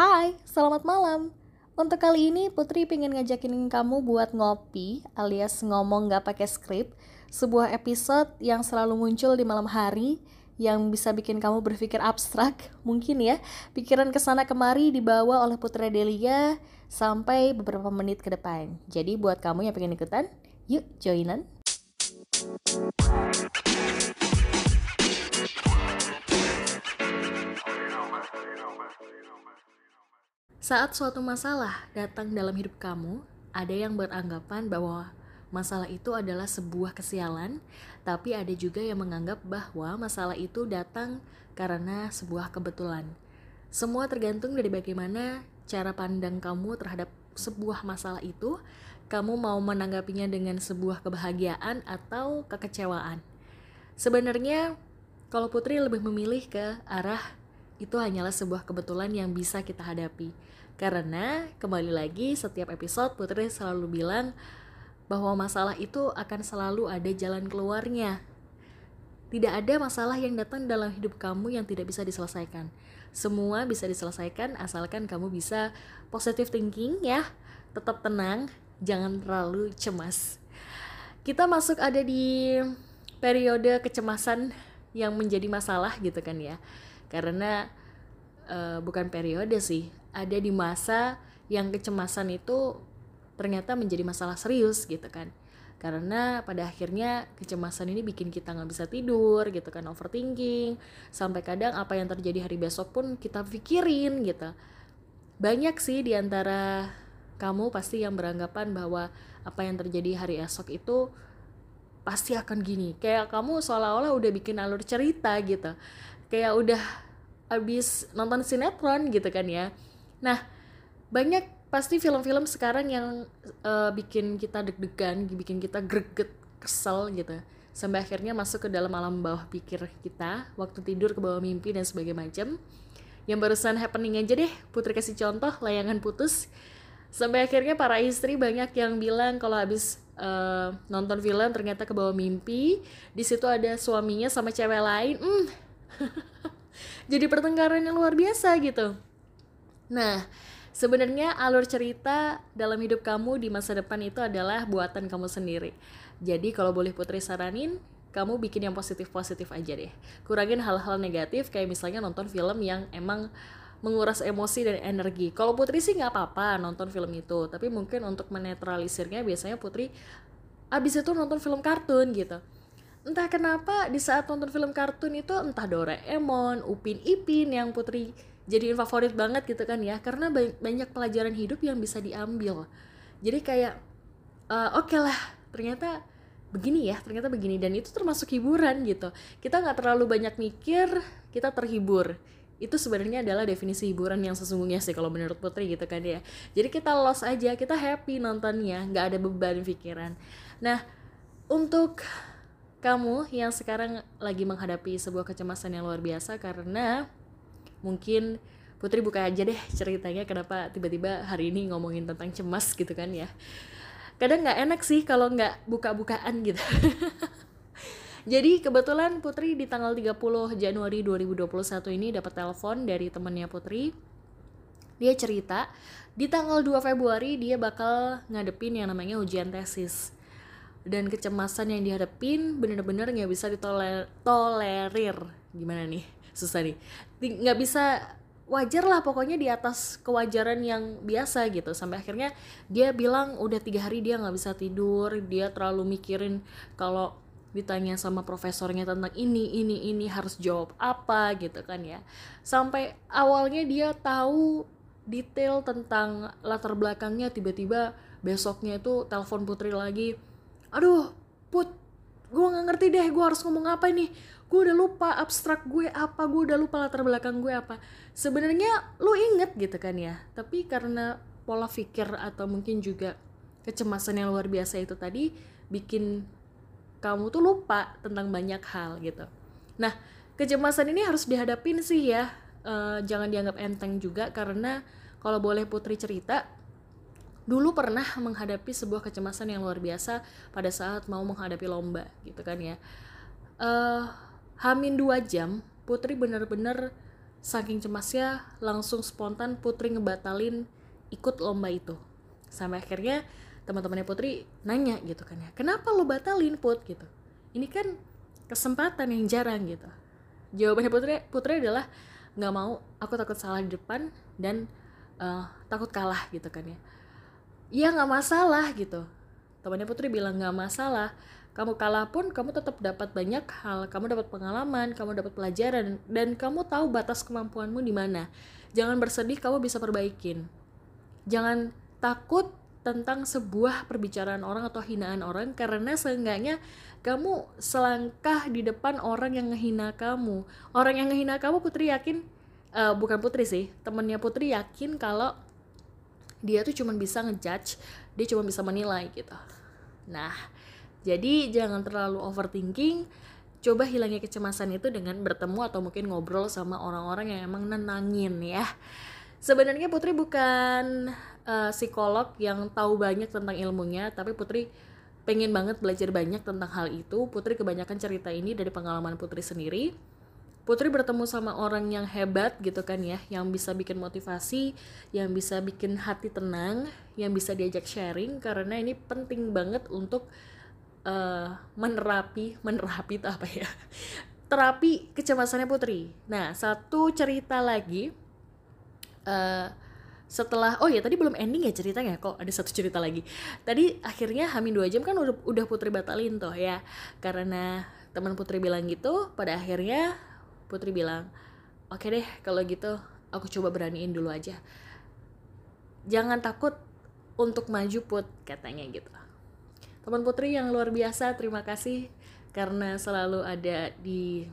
Hai, selamat malam. Untuk kali ini Putri pengen ngajakin kamu buat ngopi alias ngomong gak pakai skrip, sebuah episode yang selalu muncul di malam hari yang bisa bikin kamu berpikir abstrak, mungkin ya, pikiran ke sana kemari dibawa oleh Putri Delia sampai beberapa menit ke depan. Jadi buat kamu yang pengen ikutan, yuk joinan. Saat suatu masalah datang dalam hidup kamu, ada yang beranggapan bahwa masalah itu adalah sebuah kesialan, tapi ada juga yang menganggap bahwa masalah itu datang karena sebuah kebetulan. Semua tergantung dari bagaimana cara pandang kamu terhadap sebuah masalah itu. Kamu mau menanggapinya dengan sebuah kebahagiaan atau kekecewaan. Sebenarnya, kalau Putri lebih memilih ke arah itu hanyalah sebuah kebetulan yang bisa kita hadapi. Karena kembali lagi setiap episode Putri selalu bilang bahwa masalah itu akan selalu ada jalan keluarnya. Tidak ada masalah yang datang dalam hidup kamu yang tidak bisa diselesaikan. Semua bisa diselesaikan asalkan kamu bisa positive thinking ya. Tetap tenang, jangan terlalu cemas. Kita masuk ada di periode kecemasan yang menjadi masalah gitu kan ya. Karena uh, bukan periode sih, ada di masa yang kecemasan itu ternyata menjadi masalah serius gitu kan. Karena pada akhirnya kecemasan ini bikin kita nggak bisa tidur gitu kan overthinking. Sampai kadang apa yang terjadi hari besok pun kita pikirin gitu. Banyak sih di antara kamu pasti yang beranggapan bahwa apa yang terjadi hari esok itu pasti akan gini. Kayak kamu seolah-olah udah bikin alur cerita gitu. Kayak udah abis nonton sinetron gitu kan ya Nah, banyak pasti film-film sekarang yang uh, bikin kita deg-degan, bikin kita greget, kesel gitu. Sampai akhirnya masuk ke dalam alam bawah pikir kita, waktu tidur ke bawah mimpi dan sebagainya macam. Yang barusan happening aja deh, Putri kasih contoh layangan putus. Sampai akhirnya para istri banyak yang bilang kalau habis uh, nonton film ternyata ke bawah mimpi, di situ ada suaminya sama cewek lain. Hmm. Jadi pertengkaran yang luar biasa gitu Nah, sebenarnya alur cerita dalam hidup kamu di masa depan itu adalah buatan kamu sendiri. Jadi kalau boleh Putri saranin, kamu bikin yang positif-positif aja deh. Kurangin hal-hal negatif kayak misalnya nonton film yang emang menguras emosi dan energi. Kalau Putri sih nggak apa-apa nonton film itu, tapi mungkin untuk menetralisirnya biasanya Putri abis itu nonton film kartun gitu. Entah kenapa di saat nonton film kartun itu entah Doraemon, Upin Ipin yang Putri jadiin favorit banget gitu kan ya. Karena banyak pelajaran hidup yang bisa diambil. Jadi kayak uh, oke okay lah ternyata begini ya ternyata begini. Dan itu termasuk hiburan gitu. Kita nggak terlalu banyak mikir kita terhibur. Itu sebenarnya adalah definisi hiburan yang sesungguhnya sih kalau menurut Putri gitu kan ya. Jadi kita lost aja kita happy nontonnya nggak ada beban pikiran. Nah untuk kamu yang sekarang lagi menghadapi sebuah kecemasan yang luar biasa karena mungkin Putri buka aja deh ceritanya kenapa tiba-tiba hari ini ngomongin tentang cemas gitu kan ya. Kadang nggak enak sih kalau nggak buka-bukaan gitu. Jadi kebetulan Putri di tanggal 30 Januari 2021 ini dapat telepon dari temannya Putri. Dia cerita di tanggal 2 Februari dia bakal ngadepin yang namanya ujian tesis. Dan kecemasan yang dihadapin bener-bener nggak bisa ditolerir gimana nih susah nih. Nggak bisa wajar lah pokoknya di atas kewajaran yang biasa gitu. Sampai akhirnya dia bilang udah tiga hari dia nggak bisa tidur dia terlalu mikirin kalau ditanya sama profesornya tentang ini ini ini harus jawab apa gitu kan ya. Sampai awalnya dia tahu detail tentang latar belakangnya tiba-tiba besoknya itu telepon putri lagi aduh put gue nggak ngerti deh gue harus ngomong apa nih gue udah lupa abstrak gue apa gue udah lupa latar belakang gue apa. Sebenarnya lu inget gitu kan ya tapi karena pola pikir atau mungkin juga kecemasan yang luar biasa itu tadi bikin kamu tuh lupa tentang banyak hal gitu. Nah kecemasan ini harus dihadapin sih ya uh, jangan dianggap enteng juga karena kalau boleh putri cerita dulu pernah menghadapi sebuah kecemasan yang luar biasa pada saat mau menghadapi lomba gitu kan ya. Uh, Hamin dua jam, Putri bener-bener saking cemasnya langsung spontan Putri ngebatalin ikut lomba itu. Sampai akhirnya teman-temannya Putri nanya gitu kan ya kenapa lo batalin Put? gitu. Ini kan kesempatan yang jarang gitu. Jawabannya Putri Putri adalah nggak mau aku takut salah di depan dan uh, takut kalah gitu kan ya. Ya nggak masalah gitu. Temannya Putri bilang nggak masalah kamu kalah pun kamu tetap dapat banyak hal. Kamu dapat pengalaman kamu dapat pelajaran dan kamu tahu batas kemampuanmu di mana. Jangan bersedih kamu bisa perbaikin. Jangan takut tentang sebuah perbicaraan orang atau hinaan orang karena seenggaknya kamu selangkah di depan orang yang ngehina kamu. Orang yang ngehina kamu putri yakin? Uh, bukan putri sih temennya putri yakin kalau dia tuh cuma bisa ngejudge dia cuma bisa menilai gitu. Nah jadi jangan terlalu overthinking. Coba hilangnya kecemasan itu dengan bertemu atau mungkin ngobrol sama orang-orang yang emang nenangin ya. Sebenarnya Putri bukan uh, psikolog yang tahu banyak tentang ilmunya, tapi Putri pengen banget belajar banyak tentang hal itu. Putri kebanyakan cerita ini dari pengalaman Putri sendiri. Putri bertemu sama orang yang hebat gitu kan ya, yang bisa bikin motivasi, yang bisa bikin hati tenang, yang bisa diajak sharing karena ini penting banget untuk uh, menerapi menerapi itu apa ya? Terapi kecemasannya Putri. Nah satu cerita lagi uh, setelah oh ya tadi belum ending ya ceritanya kok ada satu cerita lagi. Tadi akhirnya Hamin dua jam kan udah, udah Putri batalin tuh ya. Karena teman Putri bilang gitu pada akhirnya Putri bilang oke okay deh kalau gitu aku coba beraniin dulu aja. Jangan takut untuk maju put katanya gitu teman putri yang luar biasa terima kasih karena selalu ada di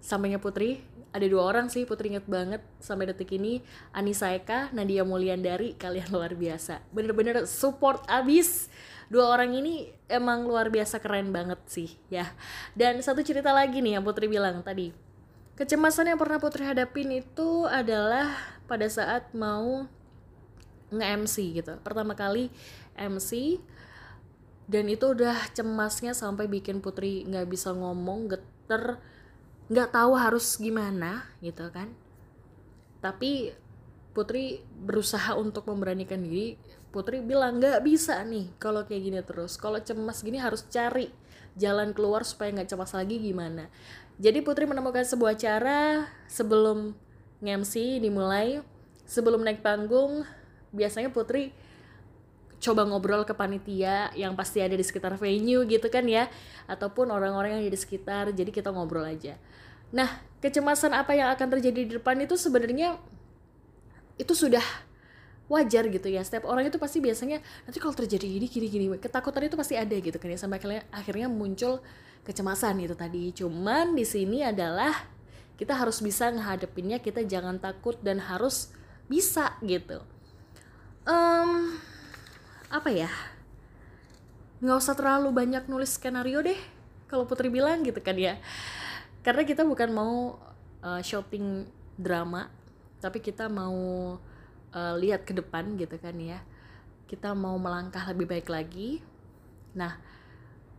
sampingnya putri. Ada dua orang sih putri inget banget sampai detik ini. Anissa Eka Nadia Mulyandari kalian luar biasa. Bener-bener support abis. Dua orang ini emang luar biasa keren banget sih ya. Dan satu cerita lagi nih yang putri bilang tadi. Kecemasan yang pernah putri hadapin itu adalah pada saat mau nge-MC gitu. Pertama kali MC dan itu udah cemasnya sampai bikin Putri nggak bisa ngomong geter nggak tahu harus gimana gitu kan. Tapi Putri berusaha untuk memberanikan diri. Putri bilang nggak bisa nih kalau kayak gini terus. Kalau cemas gini harus cari jalan keluar supaya nggak cemas lagi gimana? Jadi Putri menemukan sebuah cara sebelum ngemsi dimulai. Sebelum naik panggung biasanya Putri coba ngobrol ke panitia yang pasti ada di sekitar venue gitu kan ya ataupun orang-orang yang ada di sekitar jadi kita ngobrol aja. Nah kecemasan apa yang akan terjadi di depan itu sebenarnya itu sudah wajar gitu ya. Setiap orang itu pasti biasanya nanti kalau terjadi gini gini gini. Ketakutan itu pasti ada gitu kan ya sampai akhirnya, akhirnya muncul kecemasan itu tadi. Cuman di sini adalah kita harus bisa ngehadepinnya kita jangan takut dan harus bisa gitu. Um, apa ya? Nggak usah terlalu banyak nulis skenario deh kalau Putri bilang gitu kan ya. Karena kita bukan mau uh, shopping drama tapi kita mau uh, lihat ke depan gitu kan ya. Kita mau melangkah lebih baik lagi. Nah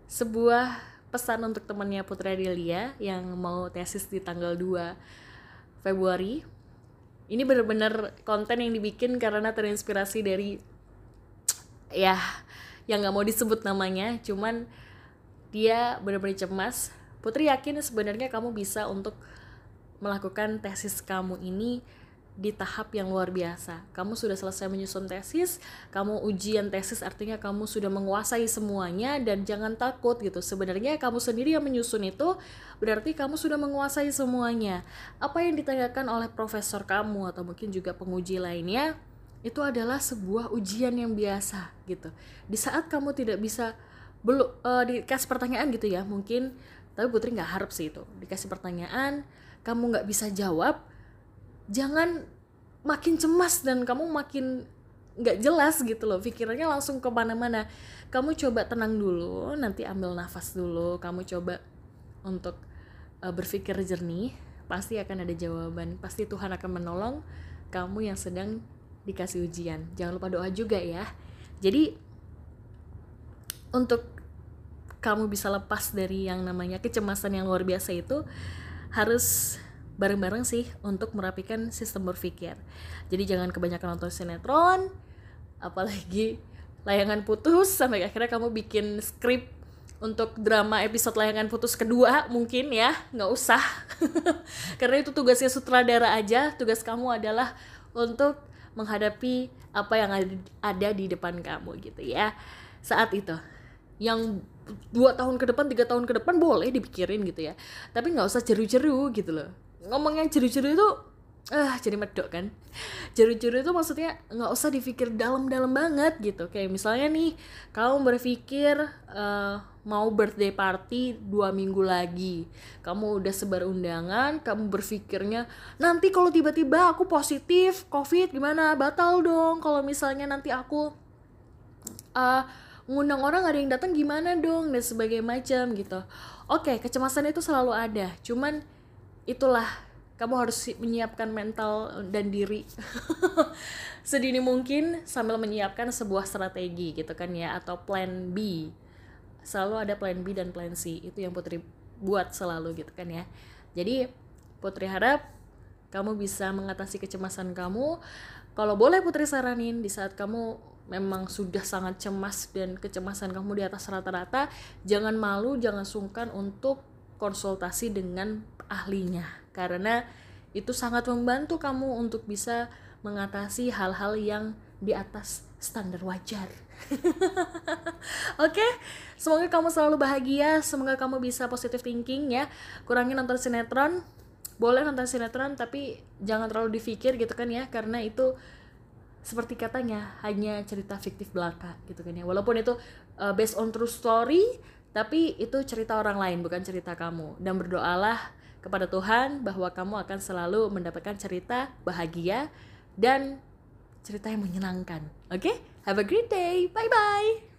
sebuah pesan untuk temannya Putri Adelia yang mau tesis di tanggal 2 Februari. Ini bener-bener konten yang dibikin karena terinspirasi dari ya yang nggak mau disebut namanya cuman dia benar-benar cemas Putri yakin sebenarnya kamu bisa untuk melakukan tesis kamu ini di tahap yang luar biasa. Kamu sudah selesai menyusun tesis, kamu ujian tesis artinya kamu sudah menguasai semuanya dan jangan takut gitu. Sebenarnya kamu sendiri yang menyusun itu berarti kamu sudah menguasai semuanya. Apa yang ditanyakan oleh profesor kamu atau mungkin juga penguji lainnya, itu adalah sebuah ujian yang biasa gitu. Di saat kamu tidak bisa belum uh, dikasih pertanyaan gitu ya mungkin tapi Putri nggak harap sih itu. Dikasih pertanyaan kamu nggak bisa jawab jangan makin cemas dan kamu makin nggak jelas gitu loh. Pikirannya langsung ke mana-mana kamu coba tenang dulu nanti ambil nafas dulu. Kamu coba untuk uh, berpikir jernih pasti akan ada jawaban. Pasti Tuhan akan menolong kamu yang sedang dikasih ujian. Jangan lupa doa juga ya. Jadi untuk kamu bisa lepas dari yang namanya kecemasan yang luar biasa itu harus bareng-bareng sih untuk merapikan sistem berpikir. Jadi jangan kebanyakan nonton sinetron, apalagi layangan putus sampai akhirnya kamu bikin skrip untuk drama episode layangan putus kedua mungkin ya nggak usah karena itu tugasnya sutradara aja tugas kamu adalah untuk menghadapi apa yang ada di depan kamu gitu ya. Saat itu. Yang dua tahun ke depan tiga tahun ke depan boleh dipikirin gitu ya. Tapi nggak usah jeru-jeru gitu loh. Ngomong yang jeru-jeru itu ah uh, jadi medok kan. Jeru-jeru itu maksudnya nggak usah dipikir dalam-dalam banget gitu. Kayak misalnya nih kamu berpikir uh, mau birthday party dua minggu lagi. Kamu udah sebar undangan kamu berpikirnya nanti kalau tiba-tiba aku positif covid gimana? Batal dong. Kalau misalnya nanti aku uh, ngundang orang ada yang datang gimana dong? Dan sebagainya macam gitu. Oke kecemasan itu selalu ada. Cuman itulah kamu harus menyiapkan mental dan diri. Sedini mungkin sambil menyiapkan sebuah strategi gitu kan ya atau plan B. Selalu ada plan B dan plan C. Itu yang Putri buat selalu gitu kan ya. Jadi Putri harap kamu bisa mengatasi kecemasan kamu. Kalau boleh Putri saranin di saat kamu memang sudah sangat cemas dan kecemasan kamu di atas rata-rata jangan malu jangan sungkan untuk konsultasi dengan ahlinya karena itu sangat membantu kamu untuk bisa mengatasi hal-hal yang di atas standar wajar. Oke, okay? semoga kamu selalu bahagia, semoga kamu bisa positive thinking ya. Kurangi nonton sinetron, boleh nonton sinetron tapi jangan terlalu difikir gitu kan ya, karena itu seperti katanya hanya cerita fiktif belaka gitu kan ya. Walaupun itu uh, based on true story, tapi itu cerita orang lain bukan cerita kamu. Dan berdoalah kepada Tuhan bahwa kamu akan selalu mendapatkan cerita bahagia dan cerita yang menyenangkan. Oke, okay? have a great day. Bye bye.